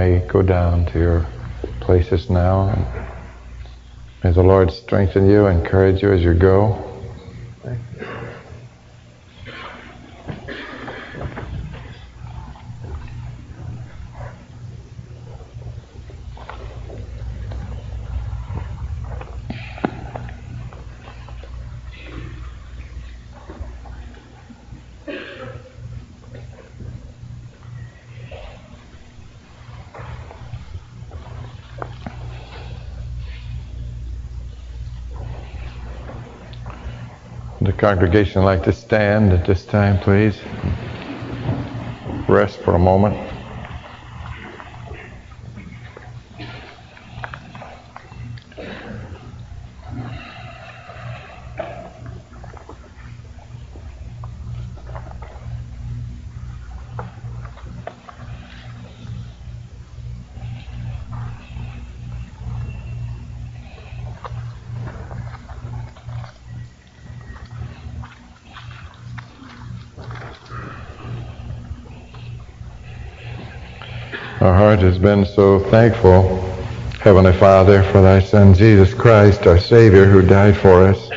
may go down to your places now. May the Lord strengthen you, encourage you as you go. Congregation like to stand at this time, please. Rest for a moment. Been so thankful, Heavenly Father, for thy Son Jesus Christ, our Savior, who died for us,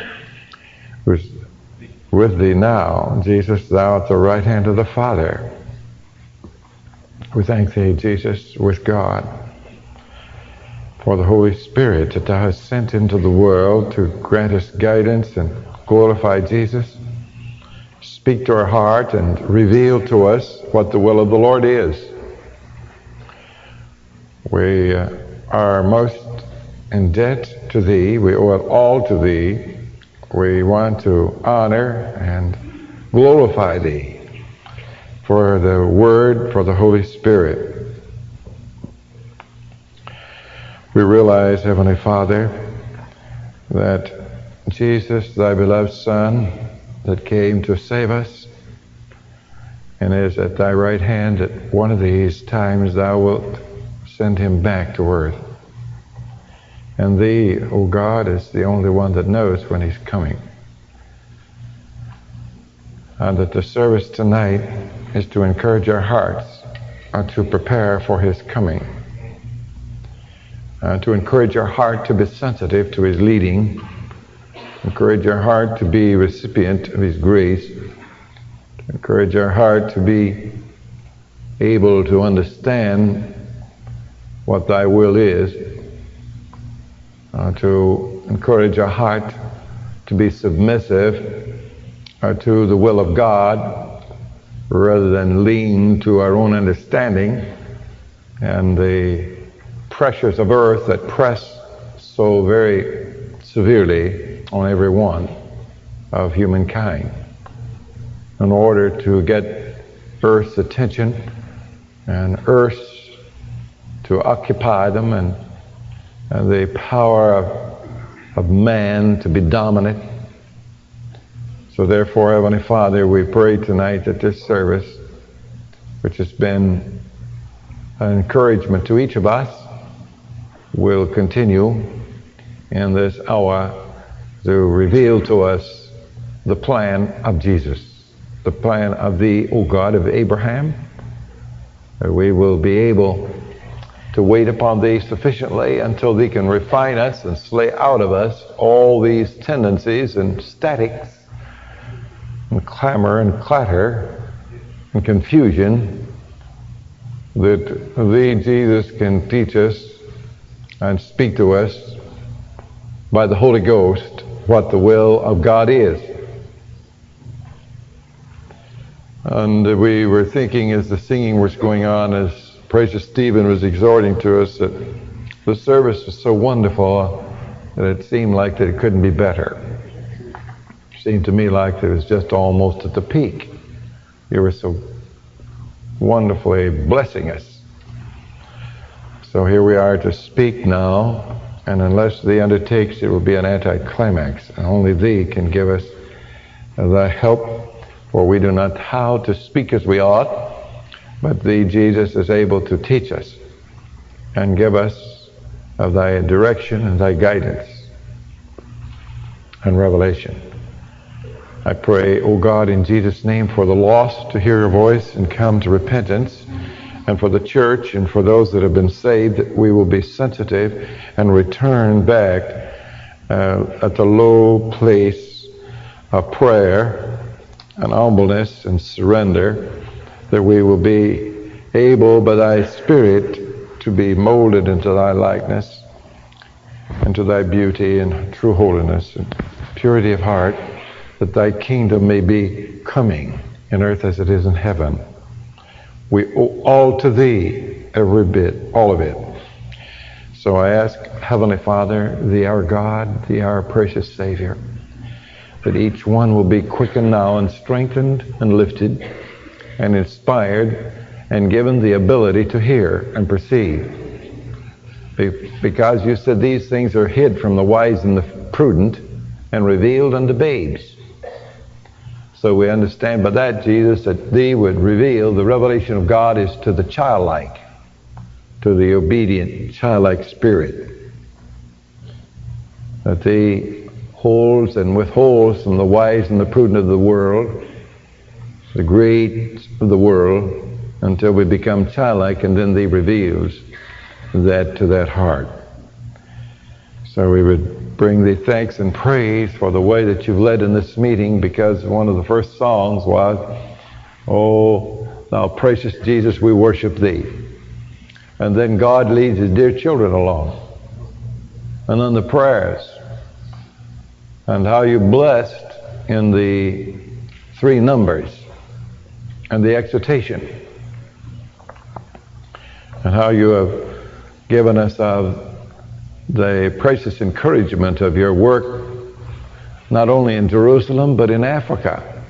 who's with thee now. Jesus, thou at the right hand of the Father. We thank thee, Jesus, with God, for the Holy Spirit that thou hast sent into the world to grant us guidance and glorify Jesus. Speak to our heart and reveal to us what the will of the Lord is. We uh, are most in debt to Thee. We owe it all to Thee. We want to honor and glorify Thee for the Word, for the Holy Spirit. We realize, Heavenly Father, that Jesus, Thy beloved Son, that came to save us, and is at Thy right hand at one of these times Thou wilt send him back to earth. And thee, O oh God, is the only one that knows when he's coming. And that the service tonight is to encourage our hearts and to prepare for his coming. Uh, to encourage our heart to be sensitive to his leading, encourage our heart to be recipient of his grace, encourage our heart to be able to understand what thy will is, uh, to encourage our heart to be submissive uh, to the will of God rather than lean to our own understanding and the pressures of earth that press so very severely on every one of humankind. In order to get earth's attention and earth's to occupy them and, and the power of, of man to be dominant. So, therefore, Heavenly Father, we pray tonight that this service, which has been an encouragement to each of us, will continue in this hour to reveal to us the plan of Jesus, the plan of the, O God, of Abraham. That we will be able to wait upon thee sufficiently until thee can refine us and slay out of us all these tendencies and statics and clamor and clatter and confusion that thee, Jesus, can teach us and speak to us by the Holy Ghost what the will of God is. And we were thinking as the singing was going on, as Precious Stephen was exhorting to us that the service was so wonderful that it seemed like that it couldn't be better. It seemed to me like it was just almost at the peak. You were so wonderfully blessing us. So here we are to speak now, and unless thee undertakes, it will be an anticlimax, and only thee can give us thy help, for we do not how to speak as we ought but thee, Jesus, is able to teach us and give us of thy direction and thy guidance. and revelation. I pray, O God, in Jesus' name, for the lost to hear your voice and come to repentance, and for the church and for those that have been saved, that we will be sensitive and return back uh, at the low place of prayer and humbleness and surrender, that we will be able by thy Spirit to be molded into thy likeness and to thy beauty and true holiness and purity of heart, that thy kingdom may be coming in earth as it is in heaven. We owe all to thee, every bit, all of it. So I ask, Heavenly Father, thee our God, thee our precious Savior, that each one will be quickened now and strengthened and lifted and inspired and given the ability to hear and perceive because you said these things are hid from the wise and the prudent and revealed unto babes. So we understand by that, Jesus, that thee would reveal the revelation of God is to the childlike, to the obedient, childlike spirit. That thee holds and withholds from the wise and the prudent of the world, the great of the world, until we become childlike, and then thee reveals that to that heart. So we would bring thee thanks and praise for the way that you've led in this meeting because one of the first songs was, Oh, thou precious Jesus, we worship thee. And then God leads his dear children along. And then the prayers. And how you blessed in the three numbers and the exhortation. And how you have given us of the precious encouragement of your work, not only in Jerusalem, but in Africa,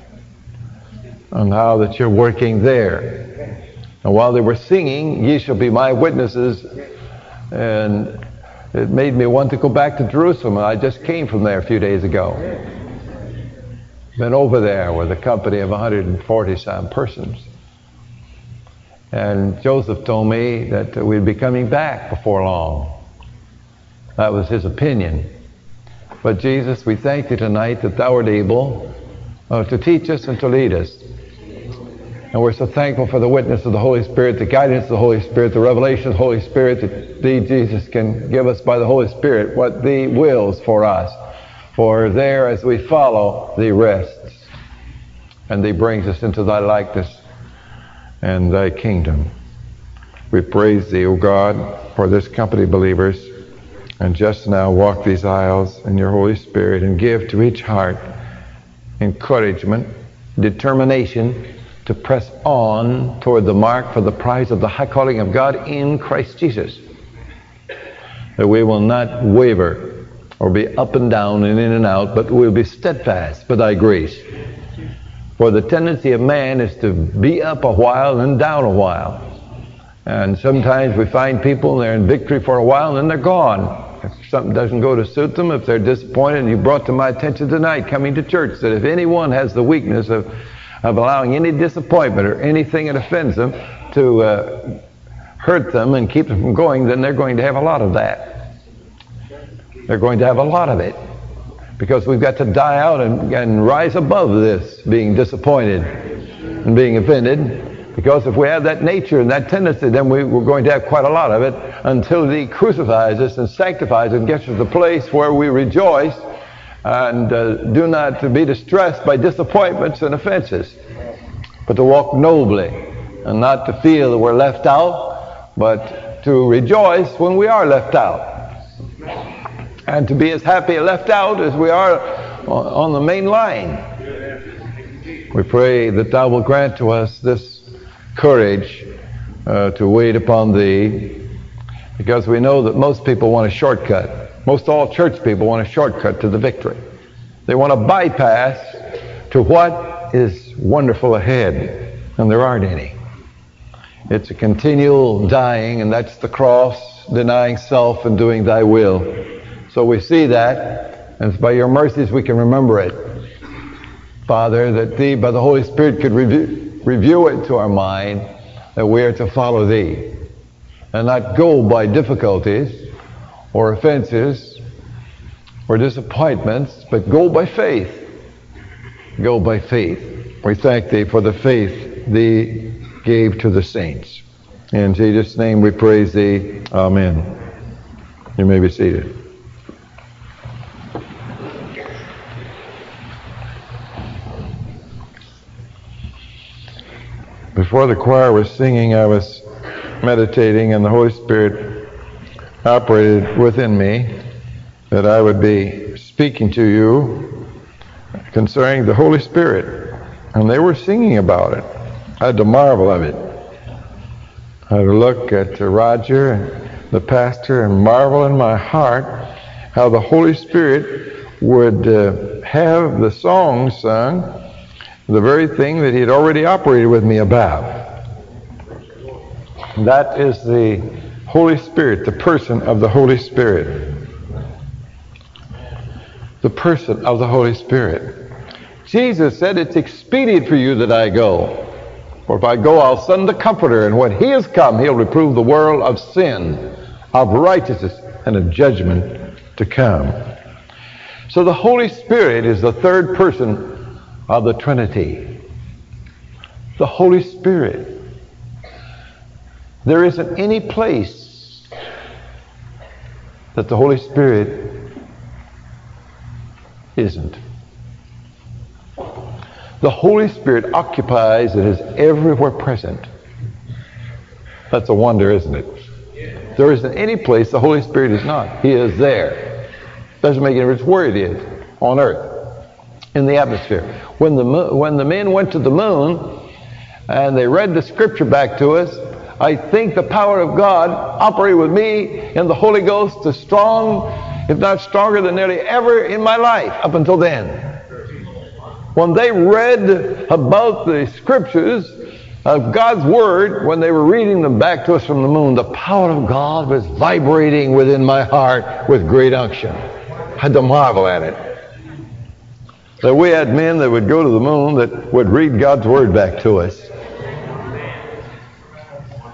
and how that you're working there. And while they were singing, Ye shall be my witnesses, and it made me want to go back to Jerusalem. I just came from there a few days ago. Been over there with a company of 140 some persons. And Joseph told me that we'd be coming back before long. That was his opinion. But Jesus, we thank you tonight that thou art able uh, to teach us and to lead us. And we're so thankful for the witness of the Holy Spirit, the guidance of the Holy Spirit, the revelation of the Holy Spirit that thee, Jesus, can give us by the Holy Spirit what thee wills for us. For there, as we follow, thee rests, and thee brings us into thy likeness and thy kingdom. We praise thee, O God, for this company believers. And just now walk these aisles in your Holy Spirit and give to each heart encouragement, determination to press on toward the mark for the prize of the high calling of God in Christ Jesus. That we will not waver or be up and down and in and out, but we'll be steadfast by thy grace for the tendency of man is to be up a while and down a while. And sometimes we find people, they're in victory for a while and then they're gone. If something doesn't go to suit them, if they're disappointed, and you brought to my attention tonight coming to church that if anyone has the weakness of, of allowing any disappointment or anything that offends them to uh, hurt them and keep them from going, then they're going to have a lot of that. They're going to have a lot of it because we've got to die out and, and rise above this being disappointed and being offended. Because if we have that nature and that tendency, then we, are going to have quite a lot of it until He crucifies us and sanctifies us and gets us to the place where we rejoice and uh, do not to be distressed by disappointments and offenses, but to walk nobly and not to feel that we're left out, but to rejoice when we are left out and to be as happy left out as we are on the main line. We pray that thou will grant to us this courage uh, to wait upon thee because we know that most people want a shortcut. Most all church people want a shortcut to the victory. They want a bypass to what is wonderful ahead, and there aren't any. It's a continual dying, and that's the cross, denying self and doing thy will. So we see that, and it's by your mercies we can remember it. Father, that thee, by the Holy Spirit, could review, review it to our mind that we are to follow thee and not go by difficulties or offenses or disappointments, but go by faith. Go by faith. We thank thee for the faith thee gave to the saints. In Jesus' name we praise thee. Amen. You may be seated. Before the choir was singing, I was meditating, and the Holy Spirit operated within me that I would be speaking to you concerning the Holy Spirit. And they were singing about it. I had to marvel of it. I had to look at Roger and the pastor and marvel in my heart how the Holy Spirit would uh, have the song sung the very thing that he had already operated with me about. That is the Holy Spirit, the person of the Holy Spirit. The person of the Holy Spirit. Jesus said, It's expedient for you that I go. For if I go, I'll send the Comforter, and when he has come, he'll reprove the world of sin, of righteousness, and of judgment to come. So the Holy Spirit is the third person of the Trinity. The Holy Spirit. There isn't any place that the Holy Spirit isn't. The Holy Spirit occupies and is everywhere present. That's a wonder, isn't it? There isn't any place the Holy Spirit is not. He is there. Doesn't make any difference where it is on earth in the atmosphere. When the, when the men went to the moon and they read the scripture back to us, I think the power of God operated with me in the Holy Ghost as strong, if not stronger than nearly ever in my life up until then. When they read about the scriptures of God's Word, when they were reading them back to us from the moon, the power of God was vibrating within my heart with great unction. I had to marvel at it that we had men that would go to the moon that would read God's Word back to us.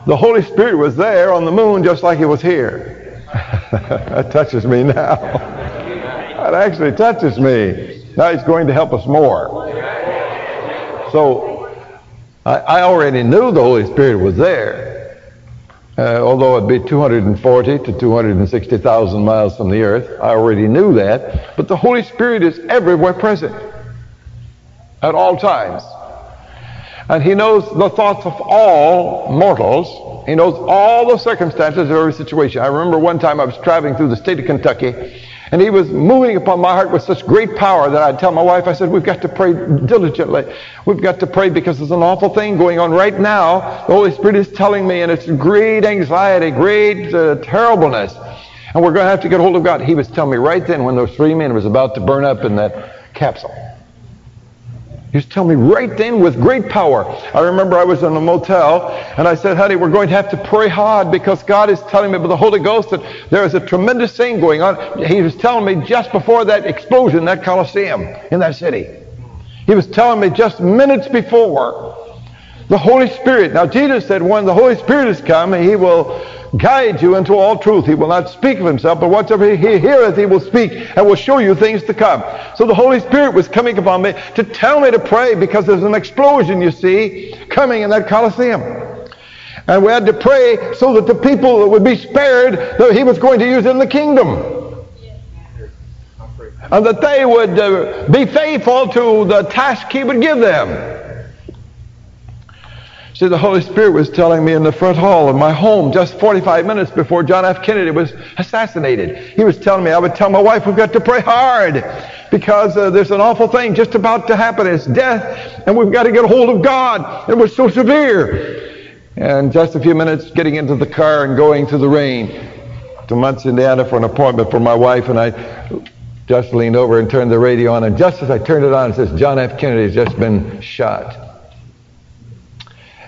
The Holy Spirit was there on the moon just like He was here. that touches me now. That actually touches me. Now He's going to help us more. So I, I already knew the Holy Spirit was there. Uh, although it'd be 240 to 260,000 miles from the earth. I already knew that. But the Holy Spirit is everywhere present at all times. And He knows the thoughts of all mortals. He knows all the circumstances of every situation. I remember one time I was traveling through the state of Kentucky and he was moving upon my heart with such great power that I'd tell my wife, I said, we've got to pray diligently. We've got to pray because there's an awful thing going on right now. The Holy Spirit is telling me, and it's great anxiety, great uh, terribleness. And we're going to have to get hold of God. He was telling me right then when those three men was about to burn up in that capsule. He was telling me right then with great power. I remember I was in a motel and I said, honey, we're going to have to pray hard because God is telling me by the Holy Ghost that there is a tremendous thing going on. He was telling me just before that explosion, that Coliseum in that city. He was telling me just minutes before the Holy Spirit. Now, Jesus said when the Holy Spirit has come, he will guide you into all truth. He will not speak of himself, but whatsoever he heareth, he will speak and will show you things to come. So the Holy Spirit was coming upon me to tell me to pray because there's an explosion, you see, coming in that Coliseum. And we had to pray so that the people that would be spared, that he was going to use in the kingdom. And that they would uh, be faithful to the task he would give them. See, the Holy Spirit was telling me in the front hall of my home just 45 minutes before John F. Kennedy was assassinated. He was telling me, I would tell my wife, we've got to pray hard because uh, there's an awful thing just about to happen. It's death, and we've got to get a hold of God. It was so severe. And just a few minutes getting into the car and going through the rain to Muncie, Indiana for an appointment for my wife, and I just leaned over and turned the radio on, and just as I turned it on, it says, John F. Kennedy has just been shot.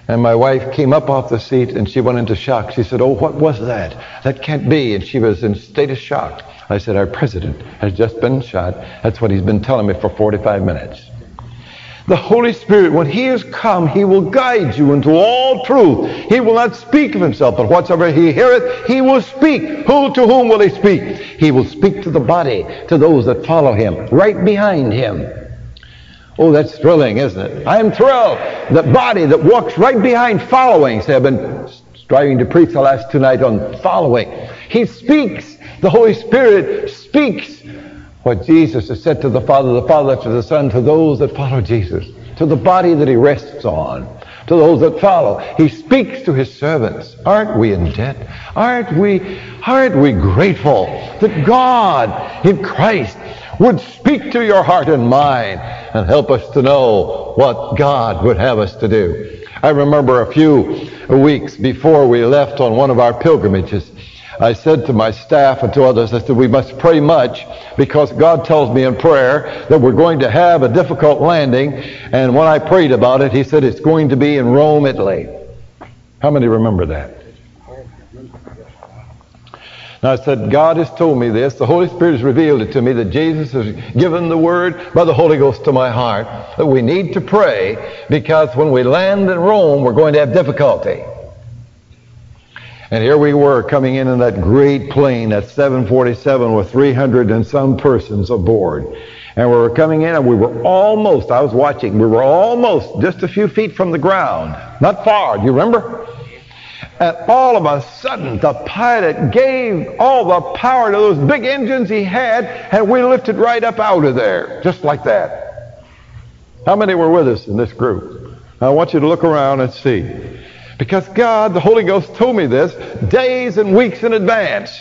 And my wife came up off the seat and she went into shock. She said, Oh, what was that? That can't be. And she was in state of shock. I said, Our president has just been shot. That's what he's been telling me for 45 minutes. The Holy Spirit, when He is come, He will guide you into all truth. He will not speak of Himself, but whatsoever He heareth, He will speak. Who to whom will He speak? He will speak to the body, to those that follow Him, right behind Him. Oh, that's thrilling, isn't it? I am thrilled. The body that walks right behind following. See, I've been striving to preach the last two nights on following. He speaks. The Holy Spirit speaks what Jesus has said to the Father, the Father to the Son, to those that follow Jesus, to the body that he rests on, to those that follow. He speaks to his servants. Aren't we in debt? Aren't we, aren't we grateful that God in Christ would speak to your heart and mind and help us to know what God would have us to do? I remember a few weeks before we left on one of our pilgrimages, I said to my staff and to others, I said, we must pray much because God tells me in prayer that we're going to have a difficult landing. And when I prayed about it, He said it's going to be in Rome, Italy. How many remember that? Now I said, God has told me this. The Holy Spirit has revealed it to me that Jesus has given the word by the Holy Ghost to my heart that we need to pray because when we land in Rome, we're going to have difficulty. And here we were coming in in that great plane, that 747 with 300 and some persons aboard. And we were coming in and we were almost, I was watching, we were almost just a few feet from the ground. Not far, do you remember? And all of a sudden, the pilot gave all the power to those big engines he had, and we lifted right up out of there, just like that. How many were with us in this group? I want you to look around and see. Because God, the Holy Ghost, told me this days and weeks in advance.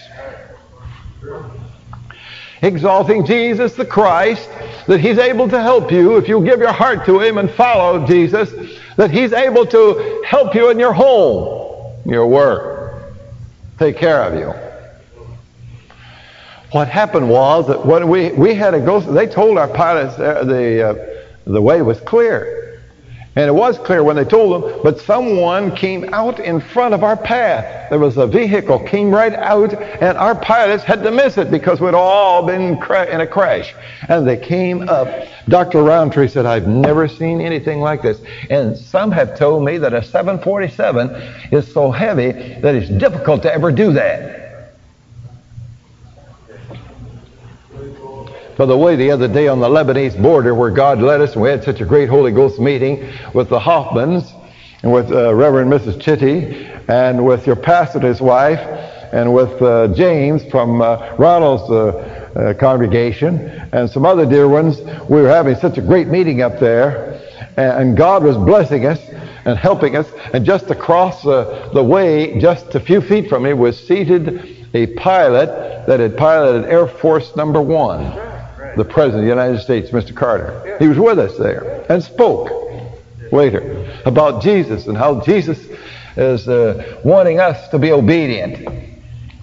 Exalting Jesus the Christ, that He's able to help you if you give your heart to Him and follow Jesus, that He's able to help you in your home, your work, take care of you. What happened was that when we, we had to go, they told our pilots uh, the, uh, the way was clear. And it was clear when they told them, but someone came out in front of our path. There was a vehicle came right out, and our pilots had to miss it because we'd all been in a crash. And they came up. Dr. Roundtree said, I've never seen anything like this. And some have told me that a 747 is so heavy that it's difficult to ever do that. By the way, the other day on the Lebanese border where God led us, and we had such a great Holy Ghost meeting with the Hoffmans and with uh, Reverend Mrs. Chitty and with your pastor and his wife and with uh, James from uh, Ronald's uh, uh, congregation and some other dear ones. We were having such a great meeting up there, and God was blessing us and helping us. And just across the way, just a few feet from me, was seated a pilot that had piloted Air Force Number One the President of the United States, Mr. Carter. He was with us there and spoke later about Jesus and how Jesus is uh, wanting us to be obedient.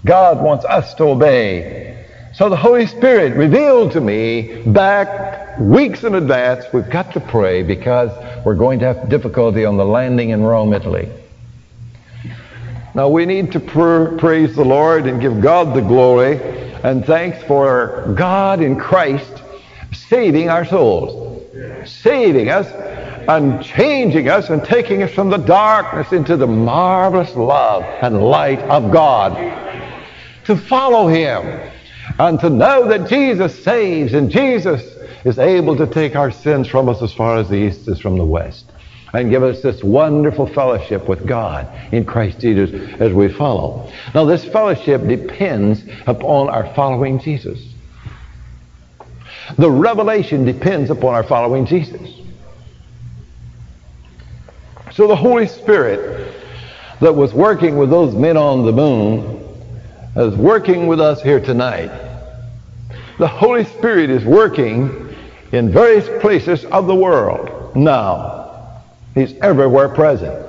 God wants us to obey. So the Holy Spirit revealed to me back weeks in advance, we've got to pray because we're going to have difficulty on the landing in Rome, Italy. Now we need to pr- praise the Lord and give God the glory and thanks for God in Christ saving our souls, saving us and changing us and taking us from the darkness into the marvelous love and light of God. To follow Him and to know that Jesus saves and Jesus is able to take our sins from us as far as the east is from the west and give us this wonderful fellowship with God in Christ Jesus as we follow. Now, this fellowship depends upon our following Jesus. The revelation depends upon our following Jesus. So, the Holy Spirit that was working with those men on the moon is working with us here tonight. The Holy Spirit is working in various places of the world now. He's everywhere present.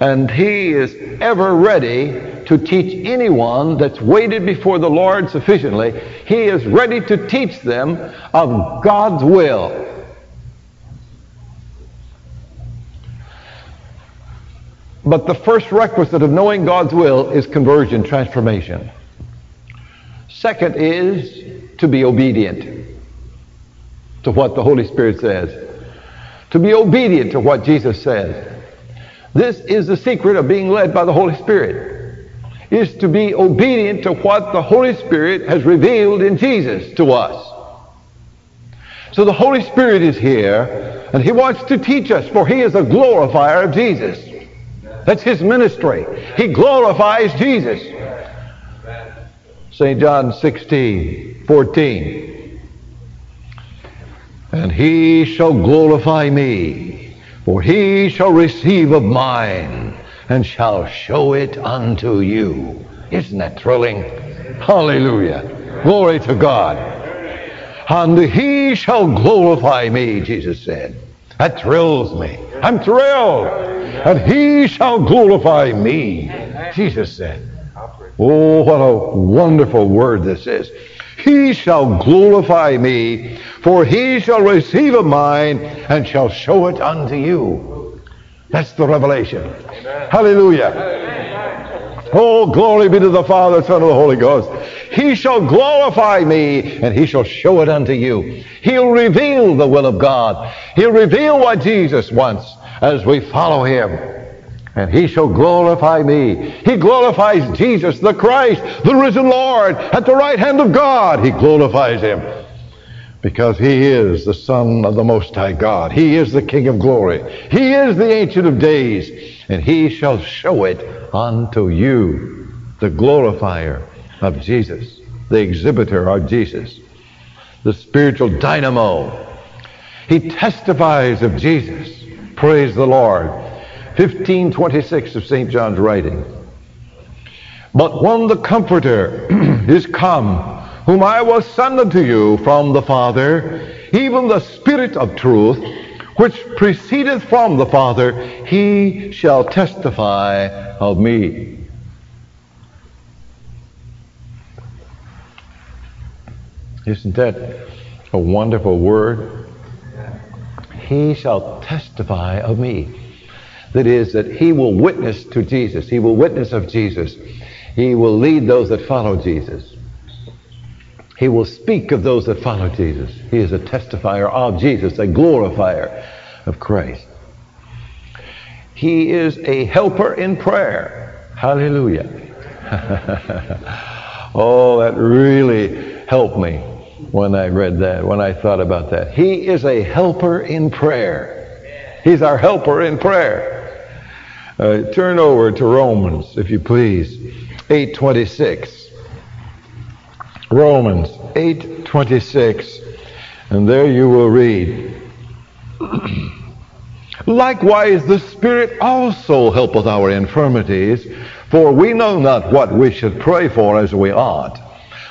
And he is ever ready to teach anyone that's waited before the Lord sufficiently. He is ready to teach them of God's will. But the first requisite of knowing God's will is conversion, transformation. Second is to be obedient to what the Holy Spirit says. To be obedient to what Jesus says. This is the secret of being led by the Holy Spirit, is to be obedient to what the Holy Spirit has revealed in Jesus to us. So the Holy Spirit is here, and He wants to teach us, for He is a glorifier of Jesus. That's His ministry. He glorifies Jesus. St. John 16, 14. And He shall glorify me, for He shall receive of mine, and shall show it unto you. Isn't that thrilling? Hallelujah. Glory to God and he shall glorify me, Jesus said. That thrills me. I'm thrilled. And he shall glorify me, Jesus said. Oh, what a wonderful word this is. He shall glorify me, for he shall receive of mine and shall show it unto you. That's the revelation. Hallelujah. Oh, glory be to the Father, Son, and the Holy Ghost. He shall glorify me, and he shall show it unto you. He'll reveal the will of God. He'll reveal what Jesus wants as we follow him. And he shall glorify me. He glorifies Jesus, the Christ, the risen Lord, at the right hand of God. He glorifies him because he is the Son of the Most High God. He is the King of glory. He is the Ancient of Days, and he shall show it unto you, the glorifier of Jesus, the exhibitor of Jesus, the spiritual dynamo. He testifies of Jesus. Praise the Lord. 1526 of St. John's writing. But when the Comforter is come, whom I will send unto you from the Father, even the Spirit of truth, which proceedeth from the Father, he shall testify of me. Isn't that a wonderful word? He shall testify of me. That is, that he will witness to Jesus. He will witness of Jesus. He will lead those that follow Jesus. He will speak of those that follow Jesus. He is a testifier of Jesus, a glorifier of Christ. He is a helper in prayer. Hallelujah. oh, that really helped me when I read that, when I thought about that. He is a helper in prayer. He's our helper in prayer. Uh, turn over to Romans, if you please, 826. Romans 826, and there you will read. Likewise, the Spirit also helpeth our infirmities, for we know not what we should pray for as we ought.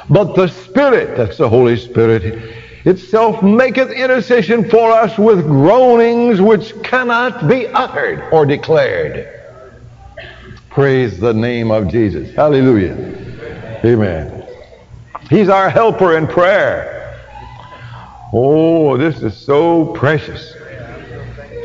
But the Spirit, that's the Holy Spirit, itself maketh intercession for us with groanings which cannot be uttered or declared. Praise the name of Jesus. Hallelujah. Amen. He's our helper in prayer. Oh, this is so precious.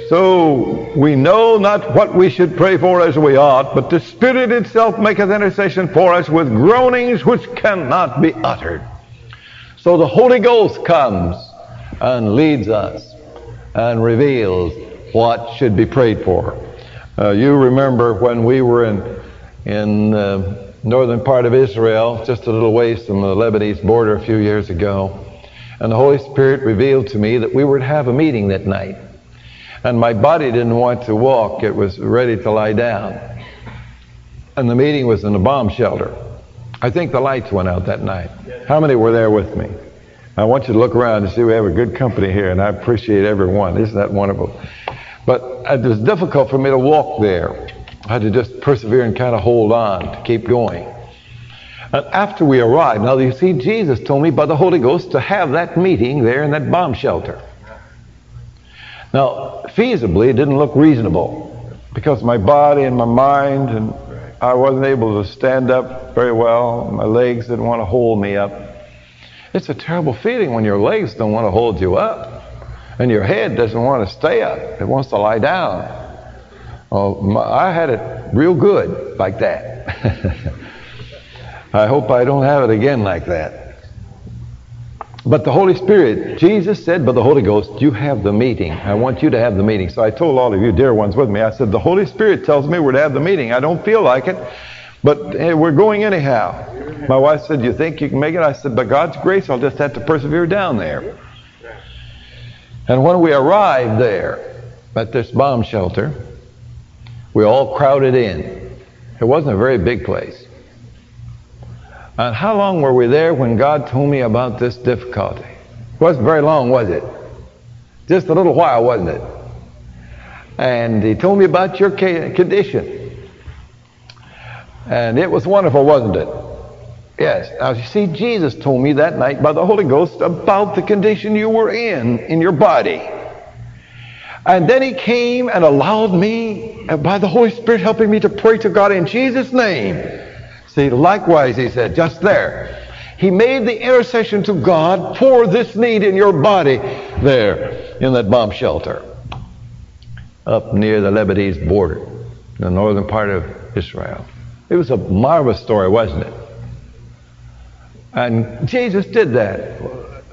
So we know not what we should pray for as we ought, but the Spirit itself maketh intercession for us with groanings which cannot be uttered. So the Holy Ghost comes and leads us and reveals what should be prayed for. Uh, you remember when we were in in uh, northern part of Israel, just a little ways from the Lebanese border a few years ago, and the Holy Spirit revealed to me that we were to have a meeting that night. And my body didn't want to walk, it was ready to lie down. And the meeting was in a bomb shelter. I think the lights went out that night. How many were there with me? I want you to look around and see we have a good company here, and I appreciate everyone. Isn't that wonderful? But it was difficult for me to walk there. I had to just persevere and kind of hold on to keep going. And after we arrived, now you see, Jesus told me by the Holy Ghost to have that meeting there in that bomb shelter. Now, feasibly, it didn't look reasonable because my body and my mind, and I wasn't able to stand up very well. My legs didn't want to hold me up. It's a terrible feeling when your legs don't want to hold you up and your head doesn't want to stay up, it wants to lie down. Oh, my, I had it real good like that. I hope I don't have it again like that. But the Holy Spirit, Jesus said, but the Holy Ghost, you have the meeting. I want you to have the meeting. So I told all of you, dear ones with me, I said, the Holy Spirit tells me we're to have the meeting. I don't feel like it, but eh, we're going anyhow. My wife said, you think you can make it? I said, by God's grace, I'll just have to persevere down there. And when we arrived there at this bomb shelter, we all crowded in. It wasn't a very big place. And how long were we there when God told me about this difficulty? It wasn't very long, was it? Just a little while, wasn't it? And He told me about your condition. And it was wonderful, wasn't it? Yes. Now, you see, Jesus told me that night by the Holy Ghost about the condition you were in, in your body. And then He came and allowed me, and by the Holy Spirit helping me to pray to God in Jesus' name See, likewise, he said, just there. He made the intercession to God for this need in your body there in that bomb shelter up near the Lebanese border, in the northern part of Israel. It was a marvelous story, wasn't it? And Jesus did that.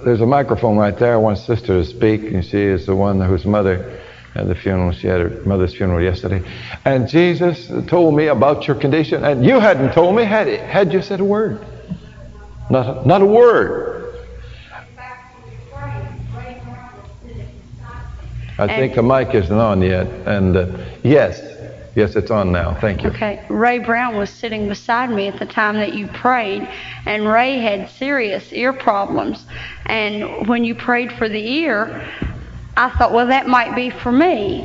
There's a microphone right there. I want sister to speak, and she is the one whose mother at the funeral. She had her mother's funeral yesterday. And Jesus told me about your condition. And you hadn't told me, had, it, had you said a word? Not, not a word. I think the mic isn't on yet. And uh, yes, yes, it's on now. Thank you. Okay. Ray Brown was sitting beside me at the time that you prayed, and Ray had serious ear problems. And when you prayed for the ear, I thought, well, that might be for me.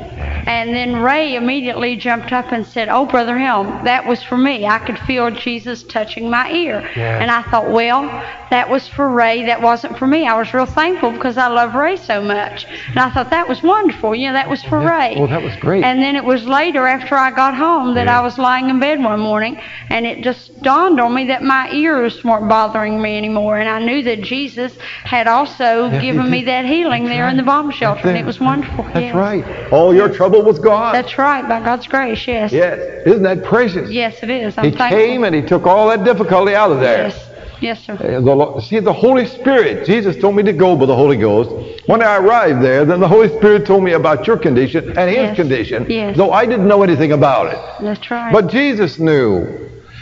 And then Ray immediately jumped up and said, Oh, Brother Helm, that was for me. I could feel Jesus touching my ear. Yeah. And I thought, well, that was for Ray. That wasn't for me. I was real thankful because I love Ray so much. And I thought, that was wonderful. You know, that was for yeah. Ray. Well, that was great. And then it was later after I got home that yeah. I was lying in bed one morning and it just dawned on me that my ears weren't bothering me anymore. And I knew that Jesus had also given me that healing That's there right. in the bomb shelter. And it was wonderful. That's yes. right. All your trouble was gone. That's right, by God's grace, yes. Yes. Isn't that precious? Yes, it is. I'm he thankful. came and he took all that difficulty out of there. Yes. Yes, sir. Uh, the, see, the Holy Spirit, Jesus told me to go by the Holy Ghost. When I arrived there, then the Holy Spirit told me about your condition and his Yes. condition, Yes. though I didn't know anything about it. That's right. But Jesus knew.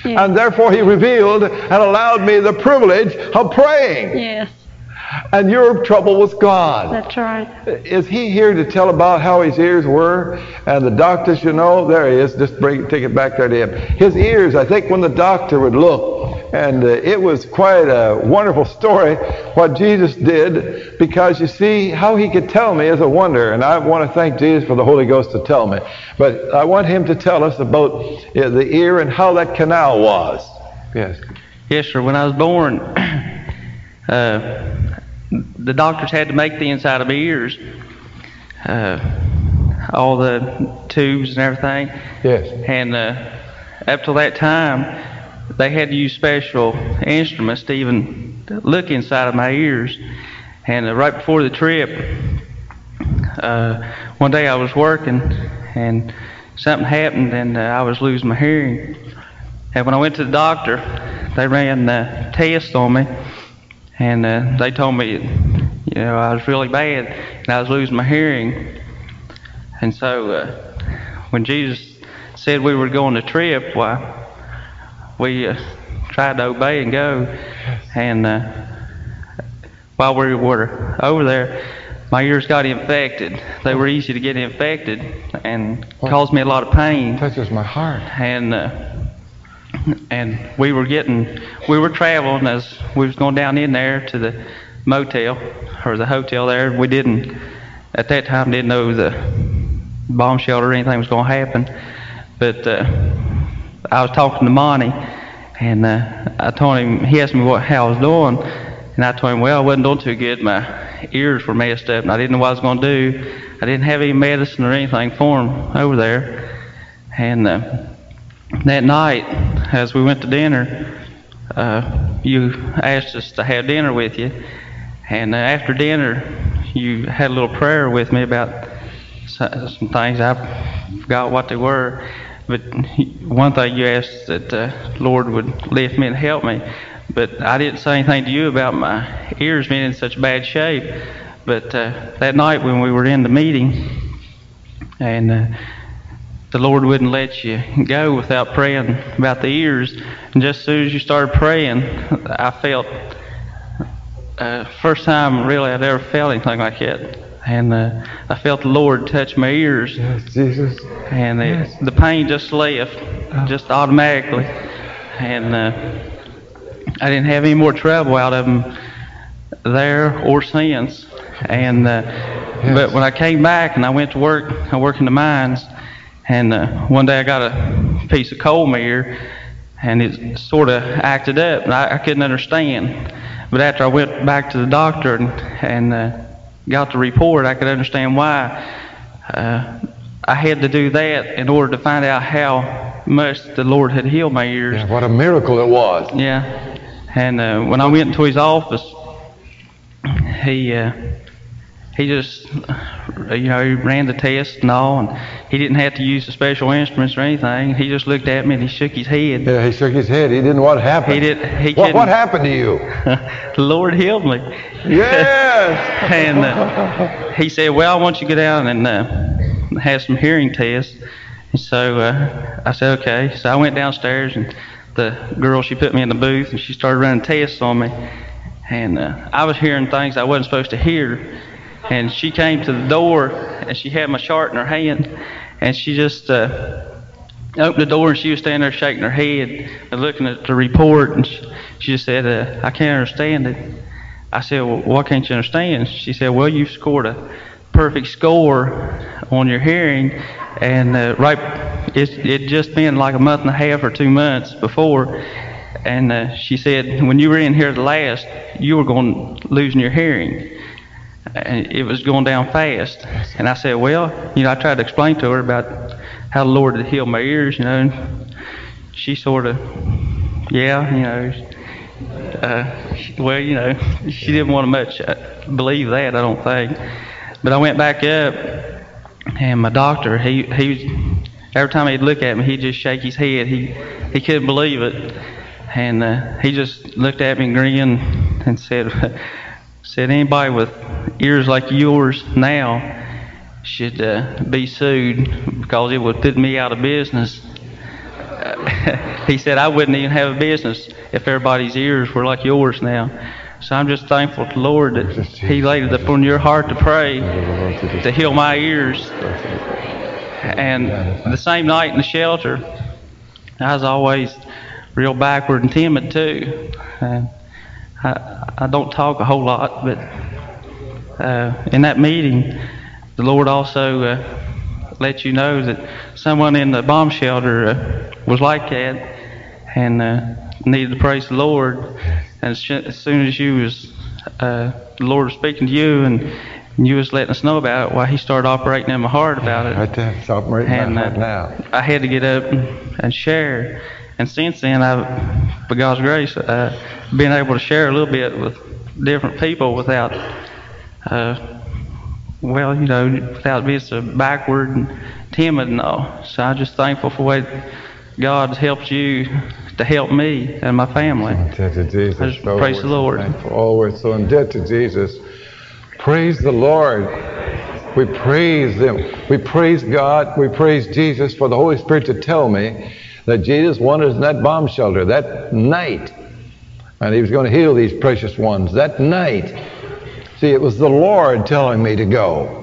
Yes. And therefore he revealed and allowed me the privilege of praying. yes, And your trouble was gone. that's right. Is he here to tell about how his ears were? And the doctors, you know, there he is. Just bring, take it back there to him. His ears, I think when the doctor would look, and uh, it was quite a wonderful story what Jesus did, because you see, how he could tell me is a wonder. And I want to thank Jesus for the Holy Ghost to tell me. But I want him to tell us about uh, the ear and how that canal was. Yes. Yes, sir. When I was born, uh, the doctors had to make the inside of my ears, uh, all the tubes and everything. Yes. And uh, up till that time, they had to use special instruments to even look inside of my ears. And uh, right before the trip, uh, one day I was working and something happened and uh, I was losing my hearing. And when I went to the doctor, they ran uh, tests on me and uh, they told me, you know, I was really bad and I was losing my hearing. And so uh, when Jesus said we were going to trip, why, we uh, tried to obey and go. And uh, while we were over there, my ears got infected. They were easy to get infected and caused me a lot of pain. Touches my heart. And uh, and we were getting, we were traveling as we was going down in there to the motel or the hotel there. We didn't at that time didn't know the bomb shelter or anything was going to happen, but. Uh, I was talking to Monty, and uh, I told him. He asked me what how I was doing, and I told him, well, I wasn't doing too good. My ears were messed up, and I didn't know what I was going to do. I didn't have any medicine or anything for him over there. And uh, that night, as we went to dinner, uh, you asked us to have dinner with you, and uh, after dinner, you had a little prayer with me about some things. I forgot what they were. But one thing you asked that the uh, Lord would lift me and help me. but I didn't say anything to you about my ears being in such bad shape. But uh, that night when we were in the meeting, and uh, the Lord wouldn't let you go without praying about the ears, and just as soon as you started praying, I felt uh, first time really I'd ever felt anything like it. And uh, I felt the Lord touch my ears, Yes, Jesus. and it, Yes. the pain just left, just automatically. And uh, I didn't have any more trouble out of them there or since. And uh, but when I came back and I went to work, I work in the mines, and uh, one day I got a piece of coal meal, and it sort of acted up, and I, I couldn't understand. But after I went back to the doctor and, and uh, got the report, I could understand why. Uh, I had to do that in order to find out how much the Lord had healed my ears. Yeah, what a miracle it was. Yeah. And uh, when I went into his office, he uh, he just uh, you know he ran the test and all, and he didn't have to use the special instruments or anything. He just looked at me and he shook his head. Yeah, he shook his head. He didn't. What happened? He did. He What, couldn't. what happened to you? the Lord healed me. Yes. and uh, he said, "Well, I want you to go down and uh, have some hearing tests." And so uh, I said, "Okay." So I went downstairs, and the girl she put me in the booth, and she started running tests on me. And uh, I was hearing things I wasn't supposed to hear. And she came to the door, and she had my chart in her hand, and she just. Uh, opened the door and she was standing there shaking her head and looking at the report and she, just said, uh, I can't understand it. I said, well, why can't you understand? She said, well, you scored a perfect score on your hearing and uh, right, it it just been like a month and a half or two months before. And uh, she said, when you were in here the last, you were going losing your hearing and it was going down fast. And I said, well, you know, I tried to explain to her about how the Lord had healed my ears, you know. And she sort of, yeah, you know, uh, well, you know, she didn't want to much uh, believe that, I don't think. But I went back up, and my doctor, he he was, every time he'd look at me, he'd just shake his head. He he couldn't believe it, and uh, he just looked at me and grinned and said. Said anybody with ears like yours now should uh, be sued because it would put me out of business. Uh, he said I wouldn't even have a business if everybody's ears were like yours now. So I'm just thankful to the Lord that He laid it upon your heart to pray to heal my ears. And the same night in the shelter, I was always real backward and timid too. And I, I don't talk a whole lot, but uh, in that meeting, the Lord also uh, let you know that someone in the bomb shelter uh, was like that and uh, needed to praise the Lord. And as, soon as you was, uh, the Lord was speaking to you and, and you was letting us know about it, why He started operating in my heart about it. Right there. Right in And uh, now. I had to get up and, and share. And since then, I've, by God's grace, uh, been able to share a little bit with different people without, uh, well, you know, without being so backward and timid and all. So I'm just thankful for what God has helped you to help me and my family. Indebted to Jesus. I just praise the Lord. thankful. Oh, we're so indebted to Jesus. Praise the Lord. We praise Him. We praise God. We praise Jesus for the Holy Spirit to tell me that Jesus wanted in that bomb shelter that night. And He was going to heal these precious ones that night. See, it was the Lord telling me to go.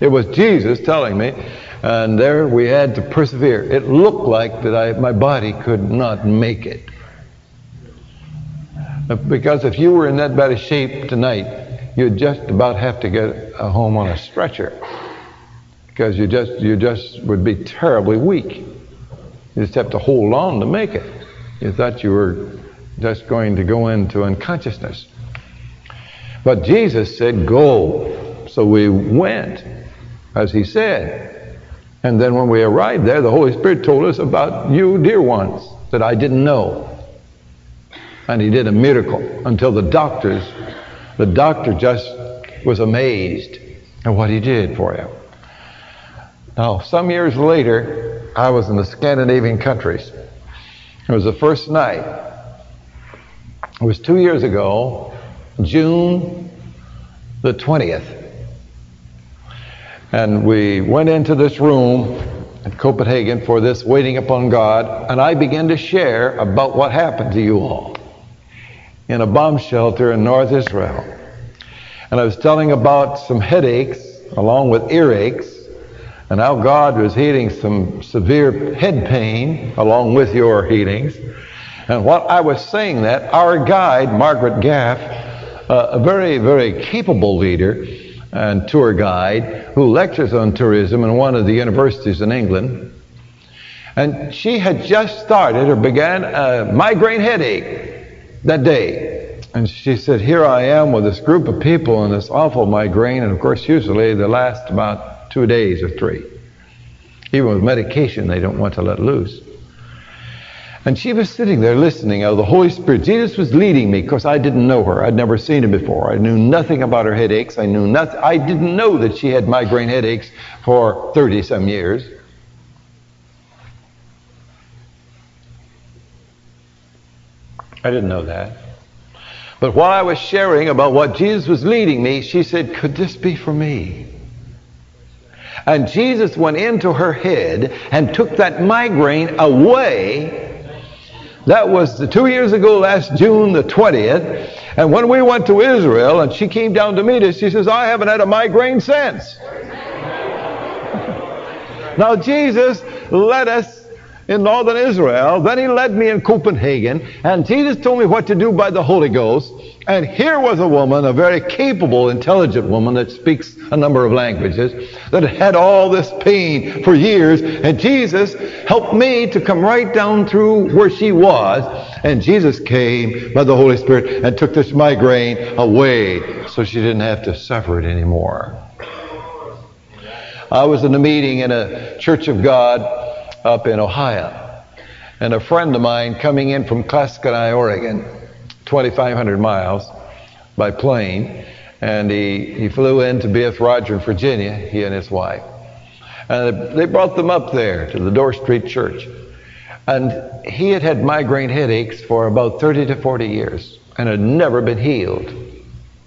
It was Jesus telling me. And there we had to persevere. It looked like that I, my body could not make it. Uh, because if you were in that bad shape tonight, you'd just about have to get home on a stretcher. Because you just you just would be terribly weak. You just have to hold on to make it. You thought you were just going to go into unconsciousness. But Jesus said, Go. So we went, as he said. And then when we arrived there, the Holy Spirit told us about you, dear ones, that I didn't know and he did a miracle until the doctors, the doctor just was amazed at what he did for you. Now, some years later, I was in the Scandinavian countries. It was the first night. It was two years ago, June the 20th. And we went into this room in Copenhagen for this waiting upon God, and I began to share about what happened to you all in a bomb shelter in North Israel. And I was telling about some headaches along with earaches, and how God was healing some severe head pain along with your healings. And while I was saying that our guide, Margaret Gaff, uh, a very, very capable leader and tour guide who lectures on tourism in one of the universities in England, and she had just started or began a migraine headache that day. And she said, Here I am with this group of people and this awful migraine. And of course, usually they last about two days or three. Even with medication, they don't want to let loose. And she was sitting there listening of the Holy Spirit. Jesus was leading me because I didn't know her. I'd never seen her before. I knew nothing about her headaches. I knew nothing. I didn't know that she had migraine headaches for 30 some years. I didn't know that. But while I was sharing about what Jesus was leading me, she said, Could this be for me? And Jesus went into her head and took that migraine away. That was the two years ago, last June the 20th. And when we went to Israel and she came down to meet us, she says, I haven't had a migraine since. now, Jesus let us in northern Israel. Then he led me in Copenhagen, and Jesus told me what to do by the Holy Ghost. And here was a woman, a very capable, intelligent woman that speaks a number of languages, that had all this pain for years. And Jesus helped me to come right down through where she was. And Jesus came by the Holy Spirit and took this migraine away so she didn't have to suffer it anymore. I was in a meeting in a Church of God up in Ohio. And a friend of mine coming in from Clascony, Oregon, 2,500 miles by plane, and he, he flew in to be with Roger in Virginia, he and his wife. And they brought them up there to the Door Street Church. And he had had migraine headaches for about 30 to 40 years and had never been healed.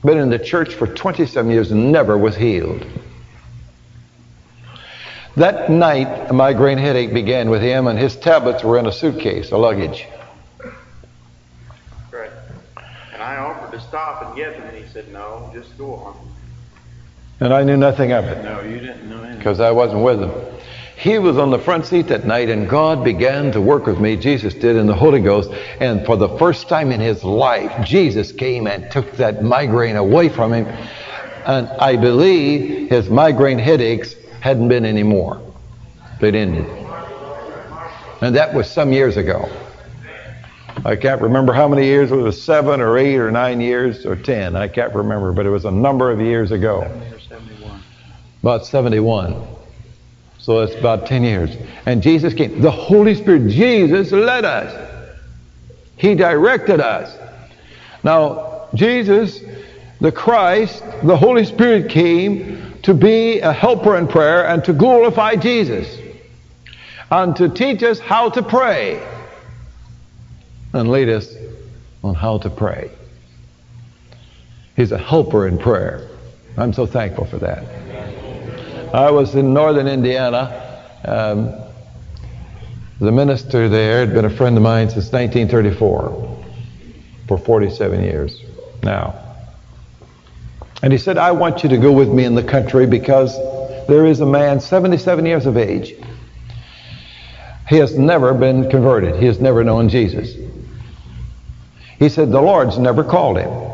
Been in the church for 20 some years and never was healed. That night, a migraine headache began with him, and his tablets were in a suitcase, a luggage. Great. And I offered to stop and get them, and he said, no, just go on. And I knew nothing of it. No, you didn't know anything. Because I wasn't with him. He was on the front seat that night, and God began to work with me. Jesus did in the Holy Ghost. And for the first time in his life, Jesus came and took that migraine away from him. And I believe his migraine headaches hadn't been any more. They'd ended. And that was some years ago. I can't remember how many years. It was seven or eight or nine years or ten. I can't remember, but it was a number of years ago. 70 71. About 71. So it's about 10 years. And Jesus came. The Holy Spirit, Jesus led us. He directed us. Now, Jesus, the Christ, the Holy Spirit came to be a helper in prayer and to glorify Jesus and to teach us how to pray and lead us on how to pray. He's a helper in prayer. I'm so thankful for that. I was in northern Indiana. Um, the minister there had been a friend of mine since 1934 for 47 years now. And he said, I want you to go with me in the country because there is a man 77 years of age. He has never been converted. He has never known Jesus. He said, The Lord's never called him.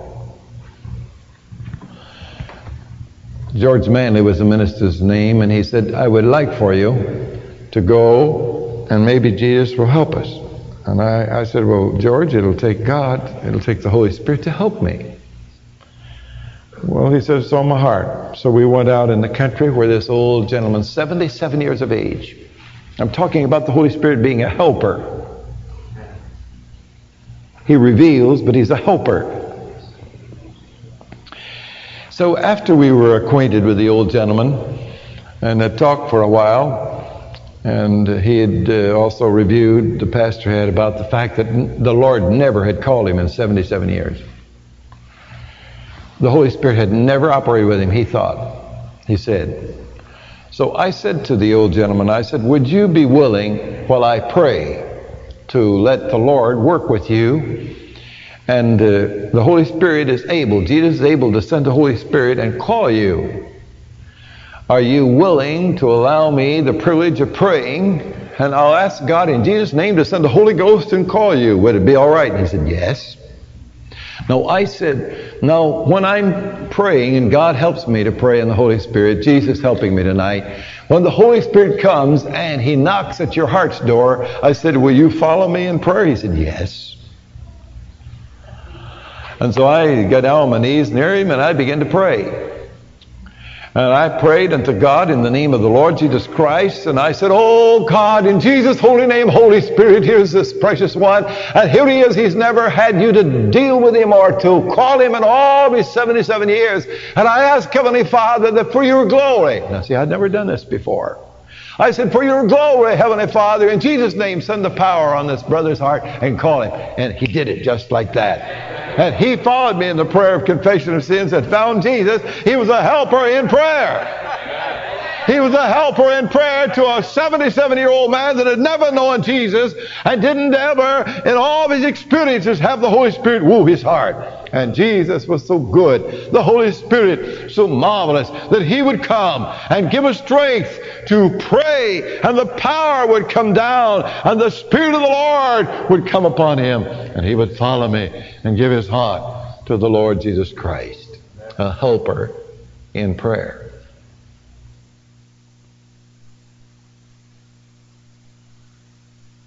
George Manley was the minister's name, and he said, I would like for you to go, and maybe Jesus will help us. And I, I said, Well, George, it'll take God, it'll take the Holy Spirit to help me. Well, he said, it's on my heart. So we went out in the country where this old gentleman, 77 years of age, I'm talking about the Holy Spirit being a helper. He reveals, but he's a helper. So after we were acquainted with the old gentleman and had talked for a while, And he had uh, also reviewed, the pastor had, about the fact that the Lord never had called him in 77 years. The Holy Spirit had never operated with him, he thought, he said. So I said to the old gentleman, I said, Would you be willing, while I pray, to let the Lord work with you? And uh, the Holy Spirit is able, Jesus is able to send the Holy Spirit and call you are you willing to allow me the privilege of praying? And I'll ask God in Jesus' name to send the Holy Ghost and call you. Would it be all right? And he said, Yes. No, I said, No, when I'm praying and God helps me to pray in the Holy Spirit, Jesus helping me tonight, when the Holy Spirit comes and He knocks at your heart's door, I said, Will you follow me in prayer? He said, Yes. And so I got down on my knees near him and I began to pray. And I prayed unto God in the name of the Lord Jesus Christ. And I said, Oh God, in Jesus' holy name, Holy Spirit, here's this precious one. And here he is. He's never had you to deal with him or to call him in all these 77 years. And I ask Heavenly Father that for your glory. Now see, I'd never done this before. I said, For your glory, Heavenly Father, in Jesus' name, send the power on this brother's heart and call him. And he did it just like that. And he followed me in the prayer of confession of sins and found Jesus. He was a helper in prayer. He was a helper in prayer to a 77 year old man that had never known Jesus and didn't ever, in all of his experiences, have the Holy Spirit woo his heart. And Jesus was so good, the Holy Spirit so marvelous, that He would come and give us strength to pray, and the power would come down, and the Spirit of the Lord would come upon him, and he would follow me and give his heart to the Lord Jesus Christ, a helper in prayer.